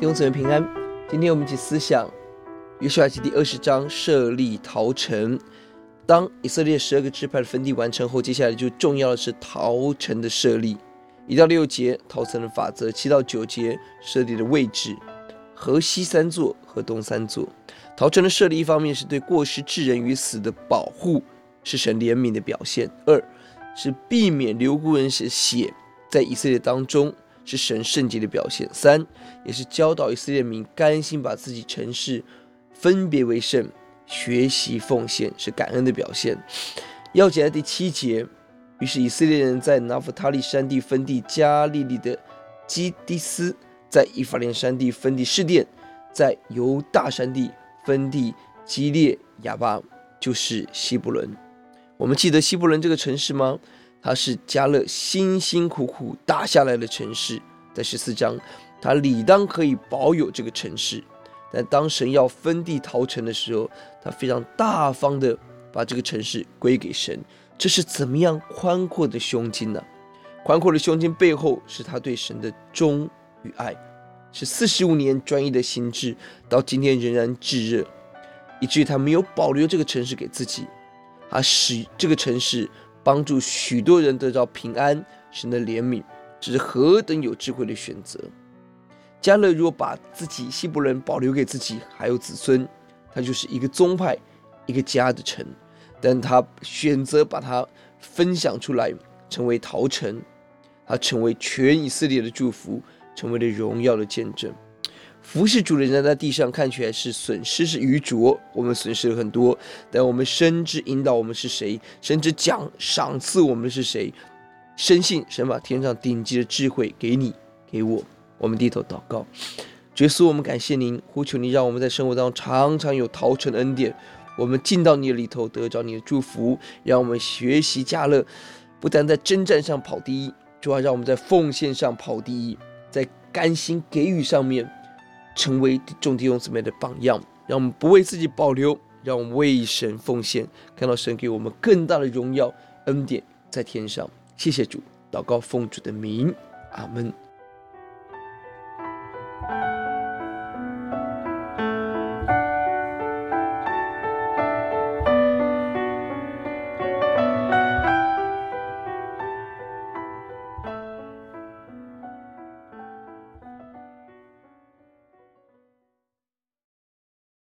弟兄姊妹平安。今天我们一起思想约书亚记第二十章设立逃城。当以色列十二个支派的分地完成后，接下来就重要的是逃城的设立。一到六节逃城的法则，七到九节设立的位置：河西三座，河东三座。逃城的设立，一方面是对过失致人于死的保护，是神怜悯的表现；二是避免流无辜人血在以色列当中。是神圣洁的表现。三，也是教导以色列民甘心把自己城市分别为圣，学习奉献，是感恩的表现。钥节在第七节，于是以色列人在拿弗他利山地分地加利利的基迪斯，在以法莲山地分地示殿，在犹大山地分地基列雅巴，就是希伯伦。我们记得希伯伦这个城市吗？它是迦勒辛辛苦苦打下来的城市，在十四章，他理当可以保有这个城市，但当神要分地逃城的时候，他非常大方的把这个城市归给神。这是怎么样宽阔的胸襟呢？宽阔的胸襟背后是他对神的忠与爱，是四十五年专一的心志，到今天仍然炙热，以至于他没有保留这个城市给自己，他使这个城市。帮助许多人得到平安，神的怜悯，这是何等有智慧的选择！迦勒如果把自己希伯伦保留给自己，还有子孙，他就是一个宗派、一个家的城；但他选择把它分享出来，成为逃城，他成为全以色列的祝福，成为了荣耀的见证。服侍主的人在地上看起来是损失是愚拙，我们损失了很多，但我们深知引导我们是谁，深知奖赏赐我们是谁，深信神把天上顶级的智慧给你给我。我们低头祷告，耶稣，我们感谢您，呼求你让我们在生活当中常常有逃城的恩典，我们进到你的里头得着你的祝福，让我们学习加勒，不但在征战上跑第一，主要让我们在奉献上跑第一，在甘心给予上面。成为众弟兄姊妹的榜样，让我们不为自己保留，让我们为神奉献，看到神给我们更大的荣耀恩典在天上。谢谢主，祷告奉主的名，阿门。